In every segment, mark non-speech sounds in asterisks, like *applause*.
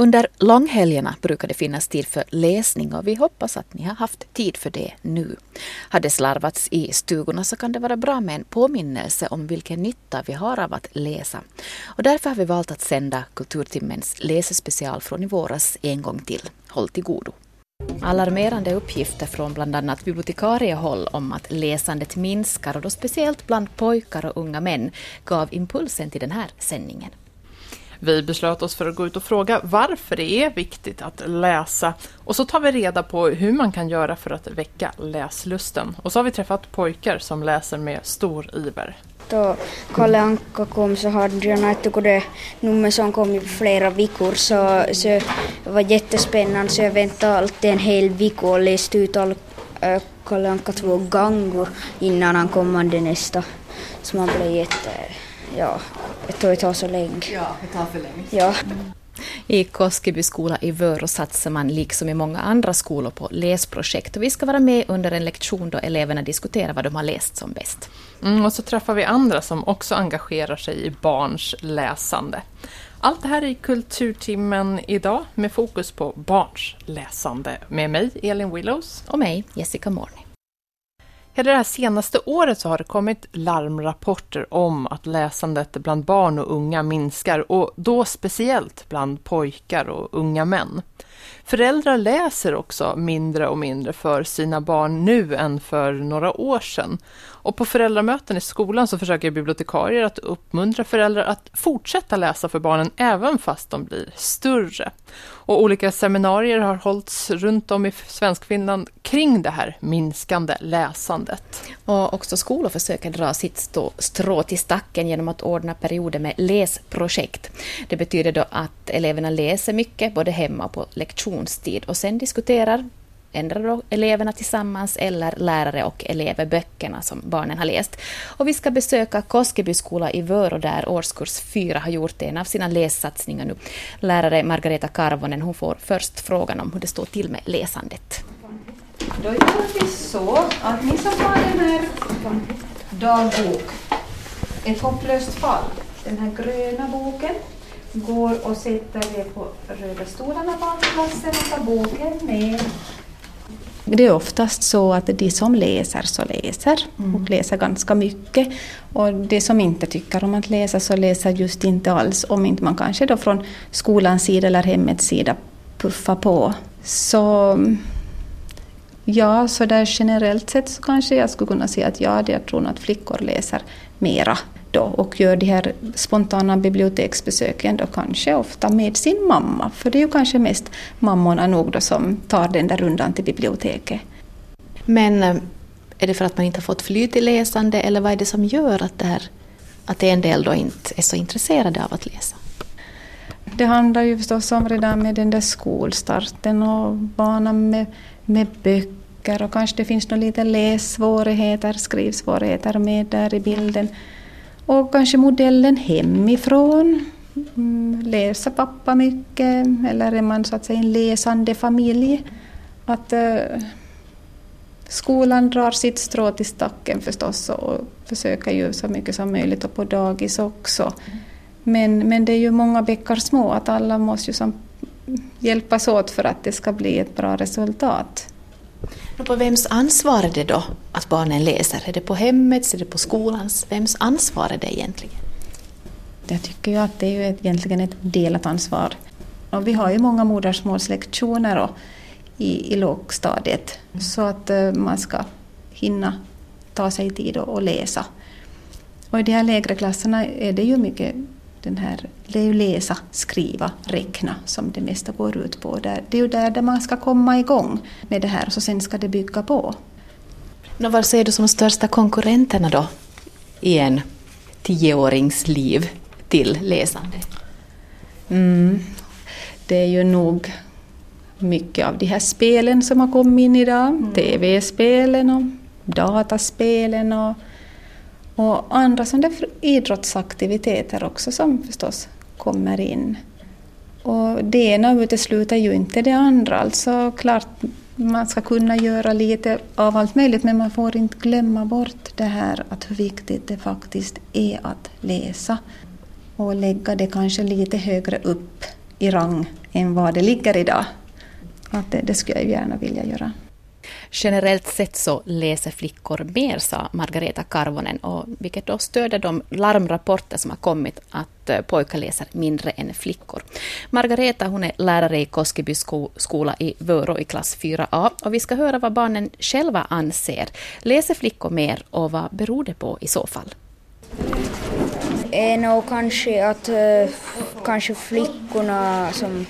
Under långhelgerna brukar det finnas tid för läsning och vi hoppas att ni har haft tid för det nu. Har det slarvats i stugorna så kan det vara bra med en påminnelse om vilken nytta vi har av att läsa. Och därför har vi valt att sända Kulturtimmens läsespecial från i våras en gång till. Håll till godo. Alarmerande uppgifter från bland annat bibliotekariehåll om att läsandet minskar och då speciellt bland pojkar och unga män gav impulsen till den här sändningen. Vi beslöt oss för att gå ut och fråga varför det är viktigt att läsa och så tar vi reda på hur man kan göra för att väcka läslusten. Och så har vi träffat pojkar som läser med stor iver. Då Kalle Anka kom så hade jag nähty nummer som kom i flera veckor så, så det var jättespännande så jag väntade alltid en hel vecka och läste ut all äh, Kalle Anka två gånger innan han kom nästa. Så man blev jätte ja, det tar, tar så länge. Ja, det tar för länge. Ja. I Koskeby skola i Vörå satsar man liksom i många andra skolor på läsprojekt och vi ska vara med under en lektion då eleverna diskuterar vad de har läst som bäst. Mm, och så träffar vi andra som också engagerar sig i barns läsande. Allt det här i Kulturtimmen idag med fokus på barns läsande med mig, Elin Willows. Och mig, Jessica Morni. Hela det här senaste året så har det kommit larmrapporter om att läsandet bland barn och unga minskar och då speciellt bland pojkar och unga män. Föräldrar läser också mindre och mindre för sina barn nu än för några år sedan. Och på föräldramöten i skolan så försöker bibliotekarier att uppmuntra föräldrar att fortsätta läsa för barnen även fast de blir större. Och olika seminarier har hållits runt om i Svenskfinland kring det här minskande läsandet. Och också skolor försöker dra sitt strå till stacken genom att ordna perioder med läsprojekt. Det betyder då att eleverna läser mycket både hemma och på lektionstid och sen diskuterar ändrar eleverna tillsammans eller lärare och elever böckerna som barnen har läst. Och vi ska besöka Koskeby skola i Vörå där årskurs 4 har gjort en av sina lässatsningar nu. Lärare Margareta Karvonen hon får först frågan om hur det står till med läsandet. Då gör vi så att ni som har den här dagbok, Ett hopplöst fall, den här gröna boken, går och sätter er på röda stolarna bakom klassen och tar boken med det är oftast så att de som läser så läser mm. och läser ganska mycket. Och de som inte tycker om att läsa så läser just inte alls om inte man kanske då från skolans sida eller hemmets sida puffar på. Så ja, så där generellt sett så kanske jag skulle kunna säga att ja, jag tror att flickor läser mera då och gör de här spontana biblioteksbesöken då kanske ofta med sin mamma. För det är ju kanske mest mammorna nog då som tar den där rundan till biblioteket. Men eh, är det för att man inte har fått flyt i läsande eller vad är det som gör att, det här, att en del då inte är så intresserade av att läsa? Det handlar ju förstås om redan med den där skolstarten och vanan med, med böcker och kanske det finns några lite lässvårigheter, skrivsvårigheter med där i bilden. Och kanske modellen hemifrån. Mm, läser pappa mycket eller är man så att säga en läsande familj? Att eh, skolan drar sitt strå till stacken förstås och försöker ju så mycket som möjligt och på dagis också. Men, men det är ju många bäckar små, att alla måste ju som hjälpas åt för att det ska bli ett bra resultat. På vems ansvar är det då att barnen läser? Är det på hemmets, är det på skolans? Vems ansvar är det egentligen? Jag tycker ju att det är egentligen ett delat ansvar. Och vi har ju många modersmålslektioner i, i lågstadiet mm. så att uh, man ska hinna ta sig tid och läsa. Och i de här lägre klasserna är det ju mycket den här, det är ju läsa, skriva, räkna som det mesta går ut på. Det är ju där, där man ska komma igång med det här och så sen ska det bygga på. Och vad ser du som största konkurrenterna då i en tioårings liv till läsande? Mm, det är ju nog mycket av de här spelen som har kommit in idag. Mm. TV-spelen och dataspelen och och andra sådana idrottsaktiviteter också som förstås kommer in. Och det ena utesluter ju inte det andra. Alltså klart, man ska kunna göra lite av allt möjligt men man får inte glömma bort det här att hur viktigt det faktiskt är att läsa och lägga det kanske lite högre upp i rang än vad det ligger idag. Att det, det skulle jag gärna vilja göra. Generellt sett så läser flickor mer, sa Margareta Karvonen, och vilket då stöder de larmrapporter som har kommit att eh, pojkar läser mindre än flickor. Margareta hon är lärare i Koskeby skola i Vörå i klass 4A och vi ska höra vad barnen själva anser. Läser flickor mer och vad beror det på i så fall? Är nog kanske att äh, kanske flickorna som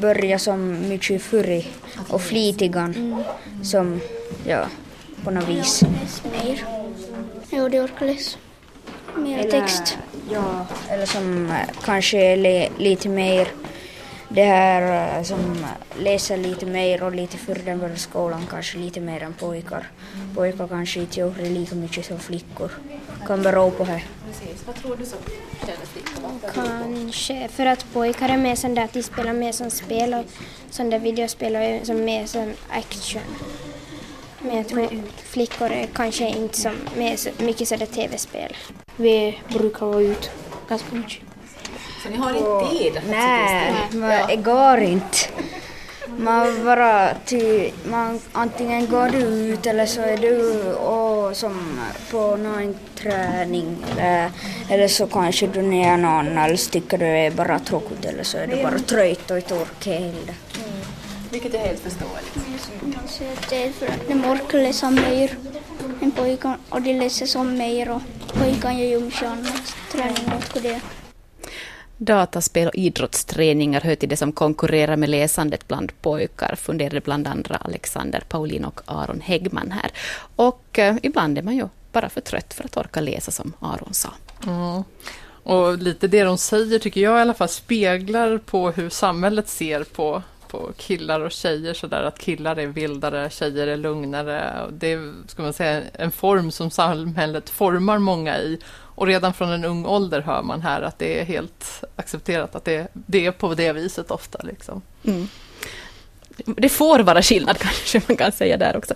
börjar som mycket förr och flitigan som, ja, på något vis. Mer. Jo, de orkar läsa mer text. Ja, eller som kanske le, lite mer det här eh, som läser lite mer och lite före den börjar skolan kanske lite mer än pojkar. Pojkar kanske inte gör lika mycket som flickor. Kan bero på det. Precis. Vad tror du som Kanske för att pojkar är mer sån där att de spelar mer som spel och sån där videospel och som mer som action. Men jag tror flickor är kanske inte som mer så, mycket sådär tv-spel. Vi brukar vara ute ganska mycket. Så ni har inte tid? Nej, det går inte. Man bara till, man, antingen går du ut eller så är du och som på någon träning eller, eller så kanske du ner någon eller tycker du är bara tråkigt eller så är du bara trött och inte orkar heller. Mm. Vilket är helt förståeligt. Det är för att de orkar läsa mer än pojkar och de läser som mer och pojkar gör ju mycket annat, träning och det. Dataspel och idrottsträningar hör till det som konkurrerar med läsandet bland pojkar, funderade bland andra Alexander Paulin och Aron Häggman här. Och eh, ibland är man ju bara för trött för att orka läsa som Aron sa. Mm. Och lite det de säger tycker jag i alla fall speglar på hur samhället ser på, på killar och tjejer sådär att killar är vildare, tjejer är lugnare. Det är ska man säga, en form som samhället formar många i och redan från en ung ålder hör man här att det är helt accepterat att det, det är på det viset ofta. Liksom. Mm. Det får vara skillnad *laughs* kanske man kan säga där också.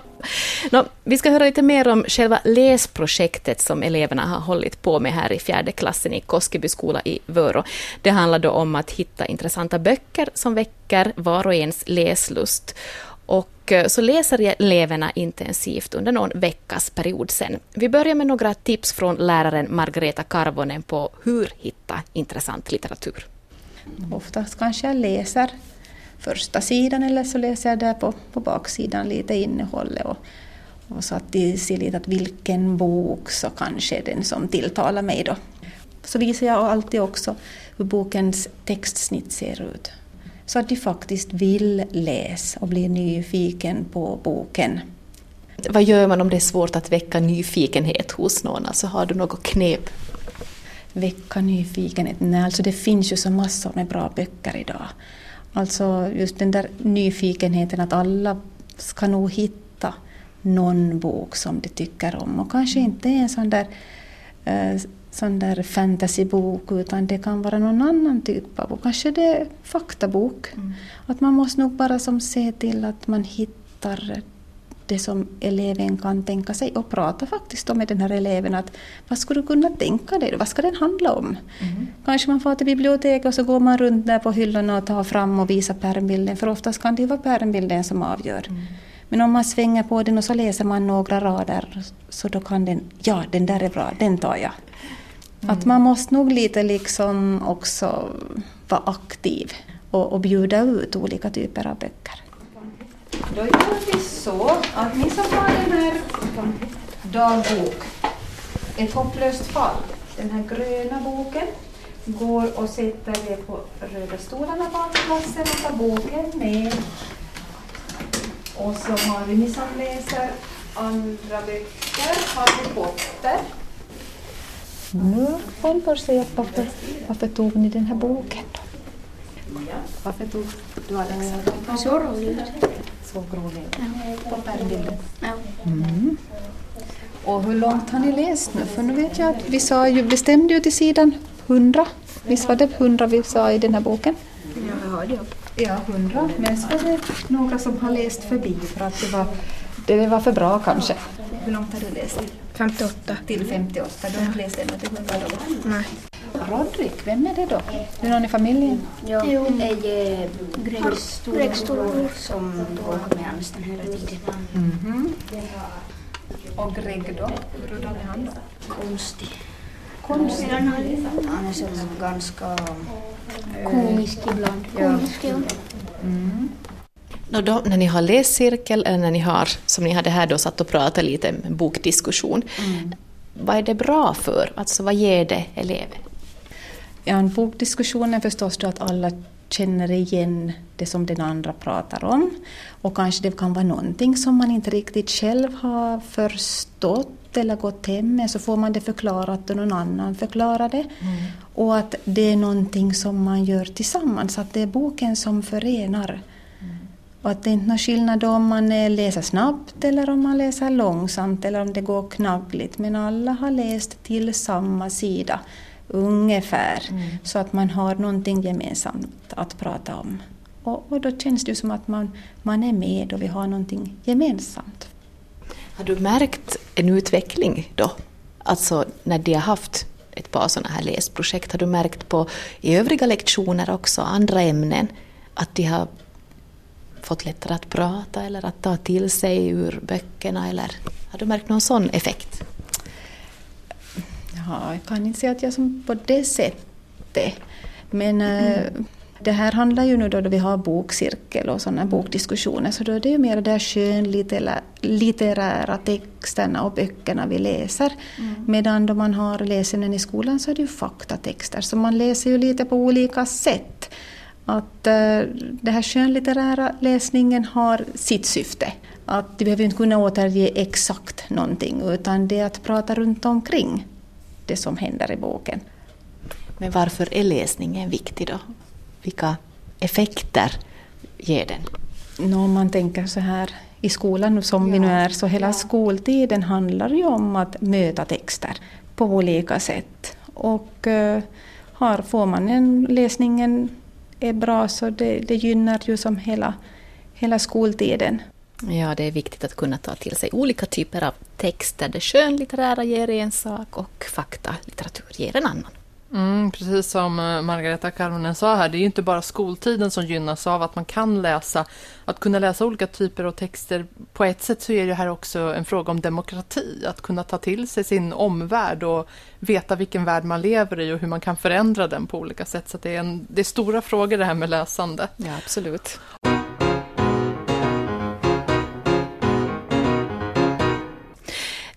Nå, vi ska höra lite mer om själva läsprojektet som eleverna har hållit på med här i fjärde klassen i Koskeby skola i Vörå. Det handlar då om att hitta intressanta böcker som väcker var och ens läslust. Och eh, så läser eleverna intensivt under någon veckas period sen. Vi börjar med några tips från läraren Margareta Karvonen på hur hitta intressant litteratur. Oftast kanske jag läser första sidan eller så läser jag där på, på baksidan lite innehållet och, och så att de ser lite att vilken bok så kanske är den som tilltalar mig då. Så visar jag alltid också hur bokens textsnitt ser ut så att de faktiskt vill läsa och bli nyfiken på boken. Vad gör man om det är svårt att väcka nyfikenhet hos någon? Alltså har du något knep? Väcka nyfikenhet? Nej, alltså det finns ju så massor med bra böcker idag. Alltså just den där nyfikenheten att alla ska nog hitta någon bok som de tycker om och kanske inte en sån där eh, sån där fantasybok utan det kan vara någon annan typ av bok. Kanske det är faktabok. Mm. Att man måste nog bara som se till att man hittar det som eleven kan tänka sig och prata faktiskt med den här eleven. Att, vad skulle du kunna tänka dig? Vad ska den handla om? Mm. Kanske man får till biblioteket och så går man runt där på hyllorna och tar fram och visar pärmbilden för oftast kan det vara pärmbilden som avgör. Mm. Men om man svänger på den och så läser man några rader så då kan den, ja den där är bra, den tar jag. Mm. Att man måste nog lite liksom också vara aktiv och, och bjuda ut olika typer av böcker. Då gör vi så att ni som har den här dagbok, Ett hopplöst fall, den här gröna boken, går och sätter er på röda stolarna bak klassen och tar boken med. Och så har vi ni som läser andra böcker, Harry Potter. Nu får man se varför, varför tog ni den här boken då? Ja, varför tog du Alexa? Den såg rolig ut. Såg rolig ut? På pärmbilden? Ja. Mm. Och hur långt har ni läst nu? För nu vet jag att vi sa ju, bestämde ju till sidan 100. Visst var det 100 vi sa i den här boken? Ja, jag har det. Ja, 100. Men så var det några som har läst förbi för att det var, det var för bra kanske. Hur långt har du läst? 58. Till 58. Du har inte läst ännu till 100 då? Nej. Rodrik, vem är det då? Är det någon i familjen? Ja, Jo. det är Gregs Gregs storebror storebror. som går med han nästan hela tiden. Mhm. Och Greg då? Hurdan är han? Konstig. Konstig. Han är som ganska... eh, Komisk ibland. Komisk, ja. Nå då, när ni har läscirkel eller när ni har, som ni hade här då, satt och pratat lite, en bokdiskussion. Vad är det bra för? Alltså vad ger det eleven? Ja, en bokdiskussion är förstås då att alla känner igen det som den andra pratar om. Och kanske det kan vara någonting som man inte riktigt själv har förstått eller gått hem med, så får man det förklarat och någon annan förklarar det. Och att det är någonting som man gör tillsammans, att det är boken som förenar. Och att det är inte någon skillnad då om man eh, läser snabbt eller om man läser långsamt eller om det går knaggligt. Men alla har läst till samma sida ungefär. Så att man har någonting gemensamt att prata om. Och, och då känns det som att man, man är med och vi har någonting gemensamt. Har du märkt en utveckling då? Alltså när de har haft ett par sådana här läsprojekt, har du märkt på i övriga lektioner också, andra ämnen, att de har fått lättare att prata eller att ta till sig ur böckerna eller har du märkt någon sån effekt? Ja, jag kan inte säga att jag som på det sättet. Men eh, det här handlar ju nu då, då vi har bokcirkel och sådana bokdiskussioner, så då är det ju mer de skönlitterära texterna och böckerna vi läser. Medan då man har läsämnen i skolan så är det ju faktatexter, så man läser ju lite på olika sätt. Att eh, det här skönlitterära läsningen har sitt syfte. Att du behöver inte kunna återge exakt någonting, utan det är att prata runt omkring det som händer i boken. Men varför är läsningen viktig då? Vilka effekter ger den? Nå, om man tänker så här i skolan som vi nu är, så hela skoltiden handlar ju om att möta texter på olika sätt. Och eh, har, får man en läsningen är bra så det, det gynnar ju som hela, hela skoltiden. Ja, det är viktigt att kunna ta till sig olika typer av texter. Det skönlitterära ger en sak och faktalitteratur ger en annan. Mm, precis som eh, Margareta Karvonen sa här, det är ju inte bara skoltiden som gynnas av att man kan läsa. Att kunna läsa olika typer av texter, på ett sätt så är det här också en fråga om demokrati. Att kunna ta till sig sin omvärld och veta vilken värld man lever i och hur man kan förändra den på olika sätt. Så det, är en, det är stora frågor det här med läsande. Ja, absolut.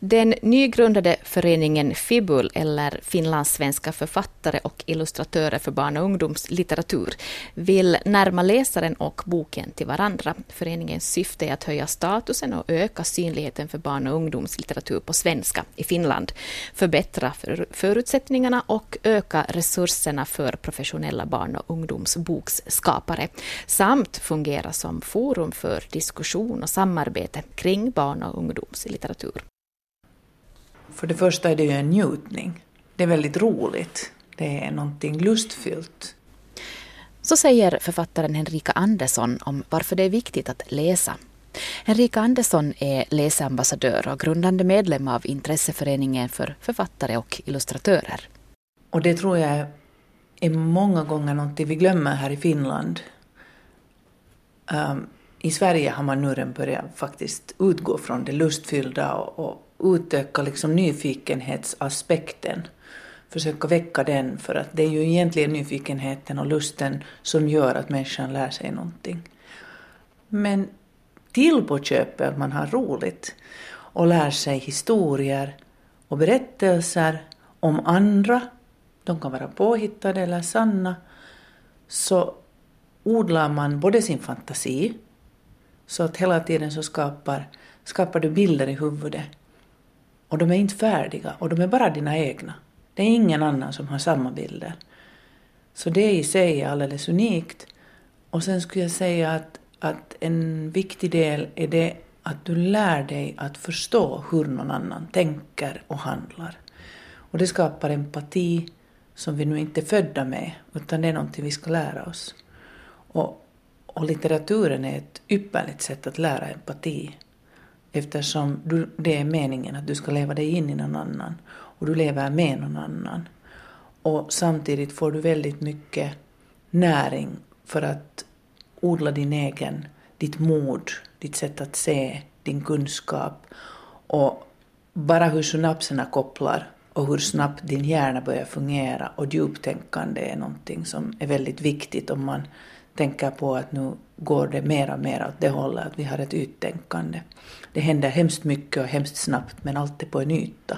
Den nygrundade föreningen Fibul, eller finlandssvenska författare och illustratörer för barn och ungdomslitteratur, vill närma läsaren och boken till varandra. Föreningens syfte är att höja statusen och öka synligheten för barn och ungdomslitteratur på svenska i Finland, förbättra förutsättningarna och öka resurserna för professionella barn och ungdomsboksskapare, samt fungera som forum för diskussion och samarbete kring barn och ungdomslitteratur. För det första är det ju en njutning. Det är väldigt roligt. Det är någonting lustfyllt. Så säger författaren Henrika Andersson om varför det är viktigt att läsa. Henrika Andersson är läsambassadör och grundande medlem av intresseföreningen för författare och illustratörer. Och det tror jag är många gånger någonting vi glömmer här i Finland. Um, I Sverige har man nu börjat faktiskt utgå från det lustfyllda och, och utöka liksom nyfikenhetsaspekten. Försöka väcka den, för att det är ju egentligen nyfikenheten och lusten som gör att människan lär sig någonting. Men till på köpet att man har roligt och lär sig historier och berättelser om andra, de kan vara påhittade eller sanna, så odlar man både sin fantasi, så att hela tiden så skapar, skapar du bilder i huvudet och de är inte färdiga och de är bara dina egna. Det är ingen annan som har samma bilder. Så det i sig är alldeles unikt. Och sen skulle jag säga att, att en viktig del är det att du lär dig att förstå hur någon annan tänker och handlar. Och det skapar empati som vi nu inte är födda med, utan det är någonting vi ska lära oss. Och, och litteraturen är ett ypperligt sätt att lära empati eftersom du, det är meningen att du ska leva dig in i någon annan och du lever med någon annan. och samtidigt får du väldigt mycket näring för att odla din egen, ditt mod, ditt sätt att se, din kunskap och bara hur synapserna kopplar och hur snabbt din hjärna börjar fungera och djuptänkande är någonting som är väldigt viktigt om man tänker på att nu går det mer och mer åt det hållet att vi har ett yttänkande. Det händer hemskt mycket och hemskt snabbt men alltid på en yta.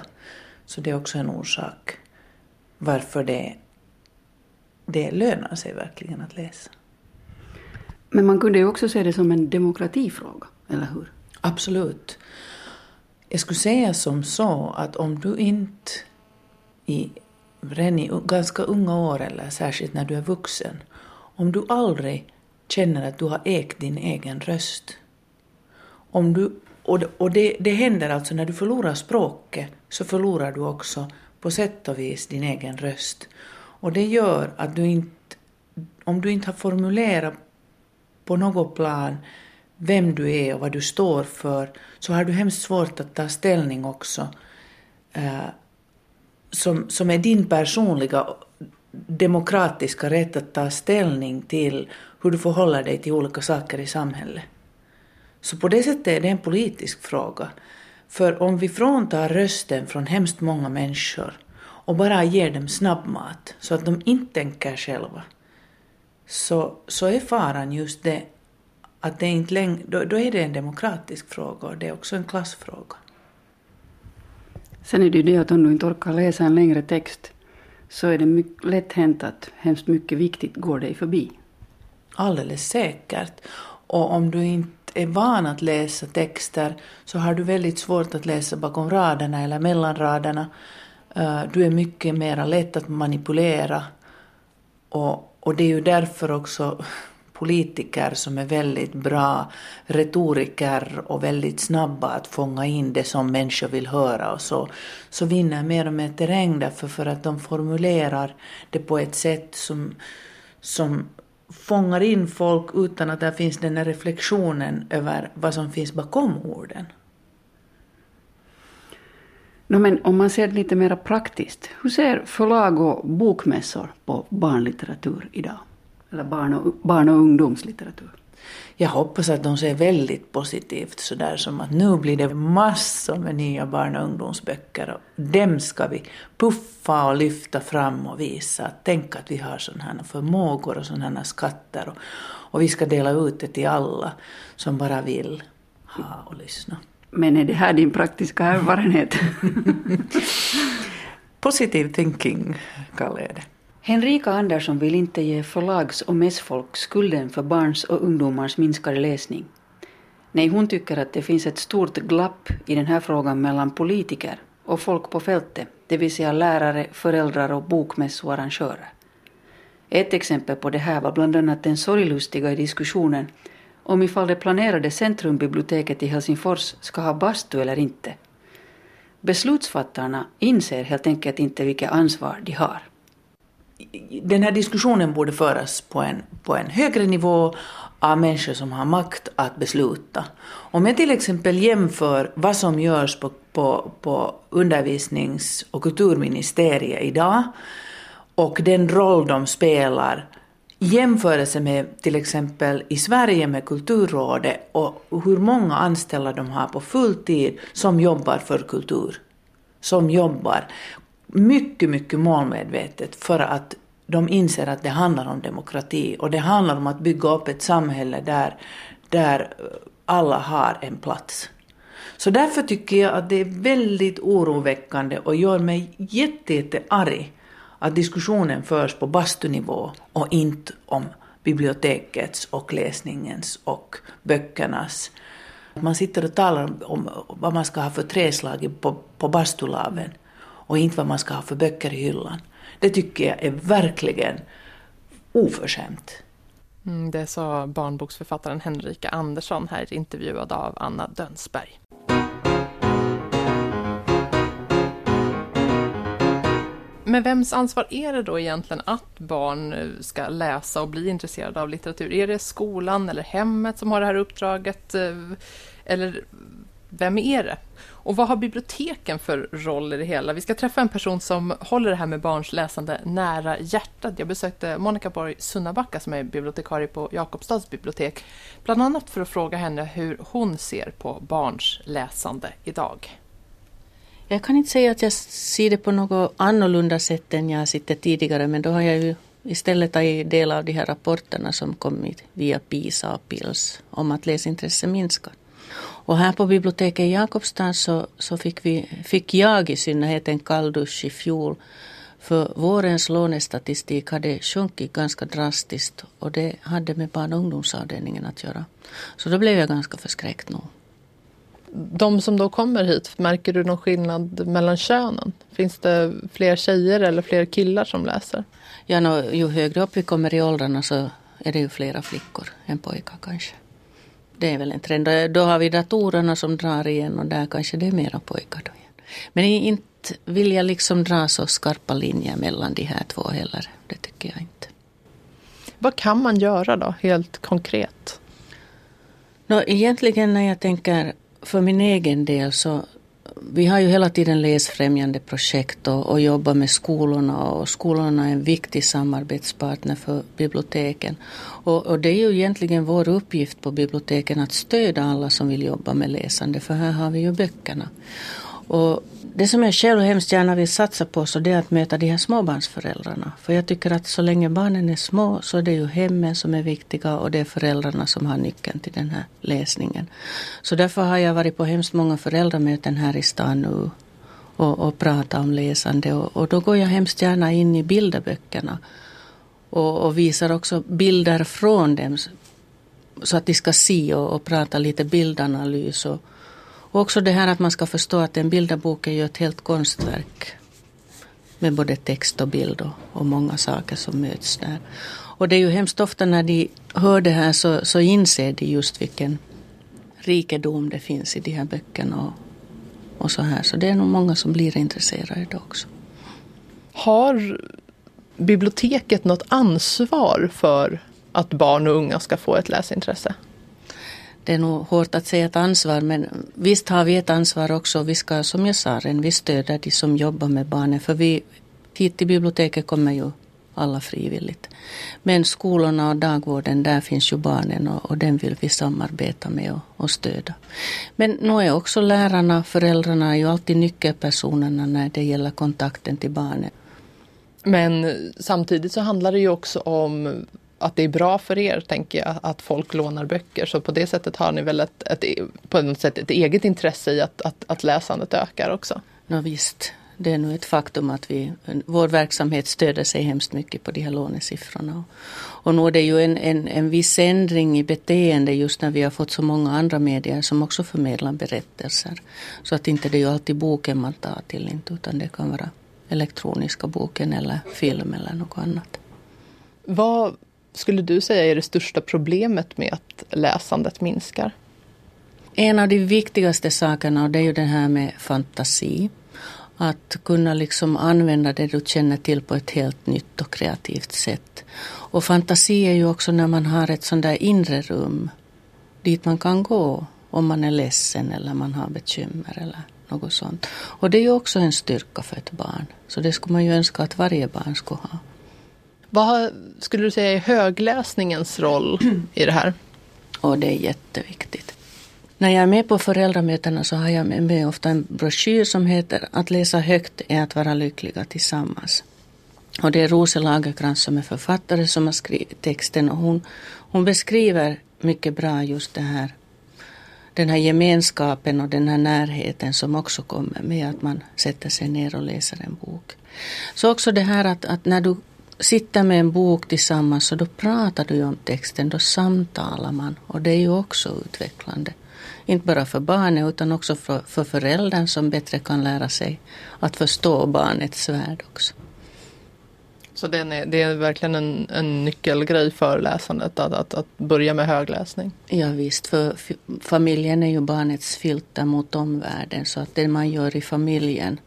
Så det är också en orsak varför det, det lönar sig verkligen att läsa. Men man kunde ju också se det som en demokratifråga, eller hur? Absolut. Jag skulle säga som så att om du inte i, redan i ganska unga år, eller särskilt när du är vuxen, om du aldrig känner att du har ägt din egen röst, om du, och det, och det, det händer alltså när du förlorar språket, så förlorar du också på sätt och vis din egen röst. Och det gör att du inte, om du inte har formulerat på något plan vem du är och vad du står för, så har du hemskt svårt att ta ställning också eh, som, som är din personliga demokratiska rätt att ta ställning till hur du förhåller dig till olika saker i samhället. Så på det sättet är det en politisk fråga. För om vi fråntar rösten från hemskt många människor och bara ger dem snabbmat så att de inte tänker själva, så, så är faran just det att det inte längre, då, då är det en demokratisk fråga och det är också en klassfråga. Sen är det ju det att om du inte orkar läsa en längre text så är det mycket lätt hänt att hemskt mycket viktigt går dig förbi. Alldeles säkert. Och om du inte är van att läsa texter så har du väldigt svårt att läsa bakom raderna eller mellan raderna. Eh, du är mycket mer lätt att manipulera. Och, och det är ju därför också politiker som är väldigt bra retoriker och väldigt snabba att fånga in det som människor vill höra och så, så vinner mer och mer terräng därför för att de formulerar det på ett sätt som, som fångar in folk utan att det finns den här reflektionen över vad som finns bakom orden. No, men om man ser det lite mer praktiskt, hur ser förlag och bokmässor på barnlitteratur idag? Eller barn och, barn och ungdomslitteratur? Jag hoppas att de ser väldigt positivt sådär som att nu blir det massor med nya barn och ungdomsböcker och dem ska vi puffa och lyfta fram och visa. Tänk att vi har sådana här förmågor och sådana här skatter och, och vi ska dela ut det till alla som bara vill ha och lyssna. Men är det här din praktiska erfarenhet? *laughs* Positive thinking kallar jag det. Henrika Andersson vill inte ge förlags och mässfolk skulden för barns och ungdomars minskade läsning. Nej, hon tycker att det finns ett stort glapp i den här frågan mellan politiker och folk på fältet, det vill säga lärare, föräldrar och bokmässoarrangörer. Ett exempel på det här var bland annat den sorglustiga diskussionen om ifall det planerade centrumbiblioteket i Helsingfors ska ha bastu eller inte. Beslutsfattarna inser helt enkelt inte vilket ansvar de har den här diskussionen borde föras på en, på en högre nivå av människor som har makt att besluta. Om jag till exempel jämför vad som görs på, på, på undervisnings och kulturministeriet idag och den roll de spelar i jämförelse med till exempel i Sverige med Kulturrådet och hur många anställda de har på fulltid som jobbar för kultur. Som jobbar mycket, mycket målmedvetet för att de inser att det handlar om demokrati och det handlar om att bygga upp ett samhälle där, där alla har en plats. Så därför tycker jag att det är väldigt oroväckande och gör mig jätte, jätte arg att diskussionen förs på bastunivå och inte om bibliotekets och läsningens och böckernas. Man sitter och talar om vad man ska ha för träslag på, på bastulaven och inte vad man ska ha för böcker i hyllan. Det tycker jag är verkligen oförskämt. Mm, det sa barnboksförfattaren Henrika Andersson här intervjuad av Anna Dönsberg. Men vems ansvar är det då egentligen att barn eh, ska läsa och bli intresserade av litteratur? Är det skolan eller hemmet som har det här uppdraget? Eh, eller vem är det? Och vad har biblioteken för roll i det hela? Vi ska träffa en person som håller det här med barns läsande nära hjärtat. Jag besökte Monica Borg Sunnabacka som är bibliotekarie på Jakobstads bibliotek. Bland annat för att fråga henne hur hon ser på barns läsande idag. Jag kan inte säga att jag ser det på något annorlunda sätt än jag sett tidigare men då har jag ju istället tagit del av de här rapporterna som kommit via PISA och PILS om att läsintresse minskar. Och här på biblioteket i Jakobstad så, så fick, vi, fick jag i synnerhet en kalldusch i fjol. För vårens lånestatistik hade sjunkit ganska drastiskt och det hade med barn och ungdomsavdelningen att göra. Så då blev jag ganska förskräckt nog. De som då kommer hit, märker du någon skillnad mellan könen? Finns det fler tjejer eller fler killar som läser? Ja, no, ju högre upp vi kommer i åldrarna så är det ju flera flickor än pojkar kanske. Det är väl en trend. Då har vi datorerna som drar igen och där kanske det är mera pojkar då igen. Men inte vill jag liksom dra så skarpa linjer mellan de här två heller. Det tycker jag inte. Vad kan man göra då, helt konkret? Nå, egentligen när jag tänker för min egen del så vi har ju hela tiden läsfrämjande projekt och, och jobbar med skolorna och skolorna är en viktig samarbetspartner för biblioteken. Och, och, det är ju egentligen vår uppgift på biblioteken att stödja alla som vill jobba med läsande för här har vi ju böckerna. Och det som jag själv hemskt gärna vill satsa på så det är att möta de här småbarnsföräldrarna. För jag tycker att så länge barnen är små så är det ju hemmen som är viktiga och det är föräldrarna som har nyckeln till den här läsningen. Så därför har jag varit på hemskt många föräldramöten här i stan nu och, och pratat om läsande och, och, då går jag hemskt gärna in i bilderböckerna och, och visar också bilder från dem så att de ska se och, och prata lite bildanalys och, och också det här att man ska förstå att en bilderbok är ju ett helt konstverk. Med både text och bild och, och många saker som möts där. Och det är ju hemskt ofta när de hör det här så, så inser de just vilken rikedom det finns i de här böckerna och, och så här. Så det är nog många som blir intresserade också. Har biblioteket något ansvar för att barn och unga ska få ett läsintresse? Det är nog hårt att säga ett ansvar men visst har vi ett ansvar också. Vi ska som jag sa vi stödjer de som jobbar med barnen för vi hit till biblioteket kommer ju alla frivilligt. Men skolorna och dagvården, där finns ju barnen och, och den vill vi samarbeta med och, och stödja. Men nu är också lärarna, föräldrarna är ju alltid nyckelpersonerna när det gäller kontakten till barnen. Men samtidigt så handlar det ju också om att det är bra för er, tänker jag, att folk lånar böcker. Så på det sättet har ni väl ett, ett på något sätt ett eget intresse i att, att, att läsandet ökar också? Ja, visst, det är nog ett faktum att vi, vår verksamhet stöder sig hemskt mycket på de här lånesiffrorna. Och nu är det ju en, en, en viss ändring i beteende just när vi har fått så många andra medier som också förmedlar berättelser. Så att inte det är ju alltid boken man tar till, inte, utan det kan vara elektroniska boken eller film eller något annat. Vad skulle du säga är det största problemet med att läsandet minskar? En av de viktigaste sakerna och det är ju det här med fantasi. Att kunna liksom använda det du känner till på ett helt nytt och kreativt sätt. Och fantasi är ju också när man har ett sånt där inre rum dit man kan gå om man är ledsen eller man har bekymmer eller något sånt. Och det är ju också en styrka för ett barn. Så det skulle man ju önska att varje barn skulle ha. Vad skulle du säga är högläsningens roll i det här? Och det är jätteviktigt. När jag är med på föräldramötena så har jag med mig ofta en broschyr som heter Att läsa högt är att vara lyckliga tillsammans. Och det är Rose Lagerkrans som är författare som har skrivit texten och hon, hon beskriver mycket bra just det här den här gemenskapen och den här närheten som också kommer med att man sätter sig ner och läser en bok. Så också det här att, att när du sitter med en bok tillsammans och då pratar du om texten, då samtalar man och det är ju också utvecklande. Inte bara för barnet utan också för, för föräldern som bättre kan lära sig att förstå barnets värld också. Så det är, det är verkligen en, en nyckelgrej för läsandet att, att, att börja med högläsning? Ja, visst, för familjen är ju barnets filter mot omvärlden så att det man gör i familjen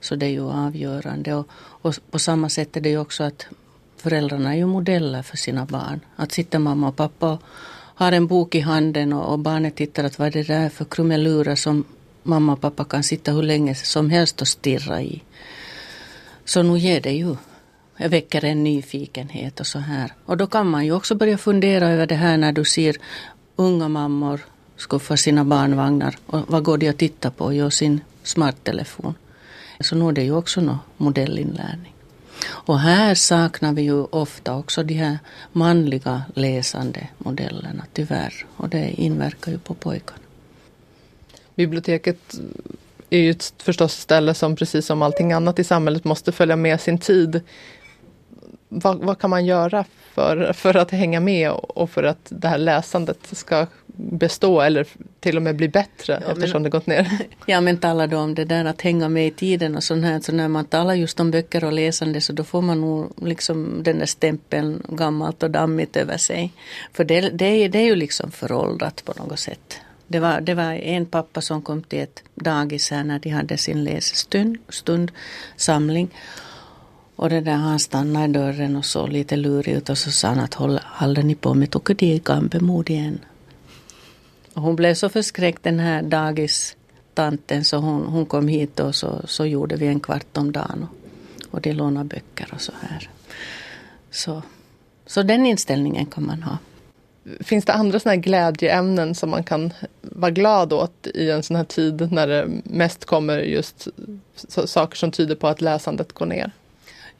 så det är ju avgörande. Och, och på samma sätt är det ju också att föräldrarna är ju modeller för sina barn. Att sitta mamma och pappa och har en bok i handen och, och barnet tittar att vad är det där för krumelurer som mamma och pappa kan sitta hur länge som helst och stirra i. Så nu ger det ju jag väcker en nyfikenhet och så här. Och då kan man ju också börja fundera över det här när du ser unga mammor skuffa sina barnvagnar och vad går de att titta på? Jo, sin smarttelefon. Så nu är det ju också någon modellinlärning. Och här saknar vi ju ofta också de här manliga läsande modellerna tyvärr. Och det inverkar ju på pojkarna. Biblioteket är ju ett förstås ställe som precis som allting annat i samhället måste följa med sin tid. Vad, vad kan man göra för, för att hänga med och för att det här läsandet ska bestå eller till och med bli bättre ja, eftersom men, det gått ner. *laughs* Ja men tala då om det där att hänga med i tiden och sånt här. Så när man talar just om böcker och läsande så då får man nog liksom den där stämpeln gammalt och dammigt över sig. För det, det, är, det är ju liksom föråldrat på något sätt. Det var, det var en pappa som kom till ett dagis här när de hade sin lässtund, stund, samling. Och det där han stannade i dörren och såg lite lurig ut och så sa han att håller ni på med Tukadigambe igen? Hon blev så förskräckt den här dagistanten så hon, hon kom hit och så, så gjorde vi en kvart om dagen. Och, och de lånade böcker och så här. Så, så den inställningen kan man ha. Finns det andra såna här glädjeämnen som man kan vara glad åt i en sån här tid när det mest kommer just saker som tyder på att läsandet går ner?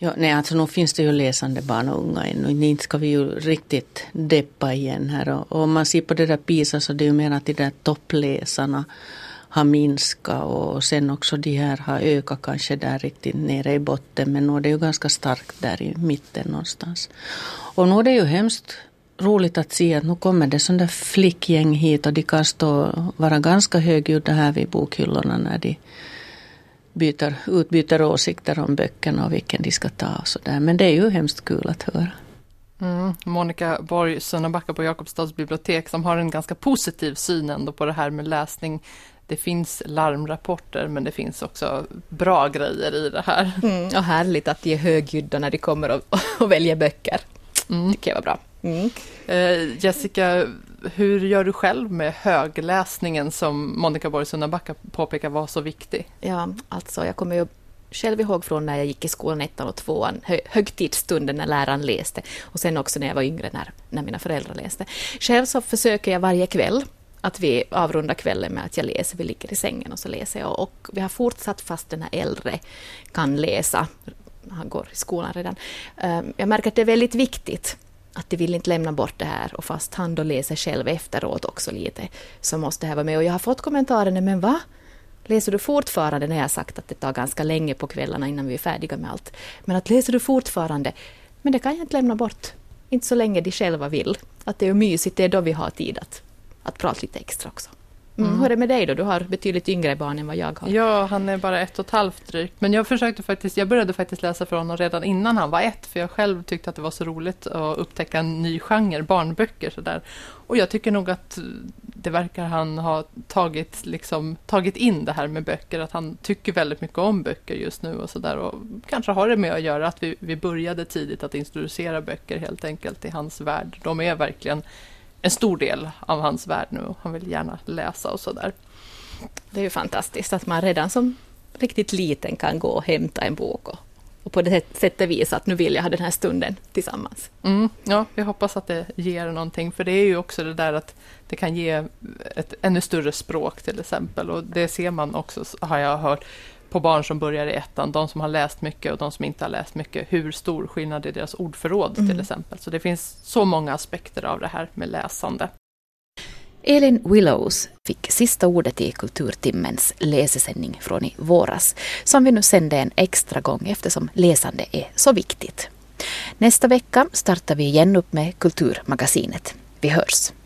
Ja, nej, alltså nog finns det ju läsande barn och unga ännu. Inte ska vi ju riktigt deppa igen här. Och, och om man ser på det där PISA så det är ju mer att de där toppläsarna har minskat och sen också de här har ökat kanske där riktigt nere i botten. Men nu är det ju ganska starkt där i mitten någonstans. Och nu är det ju hemskt roligt att se att nu kommer det sådana där flickgäng hit och de kan stå vara ganska högljudda här vid bokhyllorna när de byter, utbyter åsikter om böckerna och vilken de ska ta och sådär. Men det är ju hemskt kul att höra. Mm. Monica Borg Sönnabacka på Jakobstads bibliotek som har en ganska positiv syn ändå på det här med läsning. Det finns larmrapporter men det finns också bra grejer i det här. Mm, och härligt att de är högljudda när de kommer och, och väljer böcker. Mm. tycker jag var bra. Mm. Eh, Jessica, hur gör du själv med högläsningen som Monica Borg Sunnabacka påpekar var så viktig? Ja, alltså jag kommer ju själv ihåg från när jag gick i skolan ettan och tvåan, hö högtidsstunden när läraren läste och sen också när jag var yngre när, när mina föräldrar läste. Själv så försöker jag varje kväll att vi avrundar kvällen med att jag läser, vi ligger i sängen och så läser jag och vi har fortsatt fast den här äldre kan läsa, han går i skolan redan. Ehm, jag märker att det är väldigt viktigt att de vill inte lämna bort det här och fast han då läser själv efteråt också lite så måste det här vara med. Och jag har fått kommentaren, men va? Läser du fortfarande, när jag sagt att det tar ganska länge på kvällarna innan vi är färdiga med allt, men att läser du fortfarande? Men det kan jag inte lämna bort. Inte så länge de själva vill. Att det är mysigt, det är då vi har tid att, att prata lite extra också. Mm. Hur är det med dig då? Du har betydligt yngre barn än vad jag har. Ja, han är bara ett och ett halvt drygt. Men jag försökte faktiskt, jag började faktiskt läsa för honom redan innan han var ett, för jag själv tyckte att det var så roligt att upptäcka en ny genre, barnböcker sådär. Och jag tycker nog att det verkar han ha tagit, liksom, tagit in det här med böcker, att han tycker väldigt mycket om böcker just nu och sådär. Och kanske har det med att göra att vi, vi började tidigt att introducera böcker helt enkelt i hans värld. De är verkligen en stor del av hans värld nu och han vill gärna läsa och sådär. Det är ju fantastiskt att man redan som riktigt liten kan gå och hämta en bok och, och på det sättet visa att nu vill jag ha den här stunden tillsammans. Mm, ja, vi hoppas att det ger någonting, för det är ju också det där att det kan ge ett ännu större språk till exempel och det ser man också, har jag hört, på barn som börjar i ettan, de som har läst mycket och de som inte har läst mycket, hur stor skillnad är deras ordförråd mm. till exempel. Så det finns så många aspekter av det här med läsande. Elin Willows fick sista ordet i Kulturtimmens läsesändning från i våras, som vi nu sände en extra gång eftersom läsande är så viktigt. Nästa vecka startar vi igen upp med Kulturmagasinet. Vi hörs!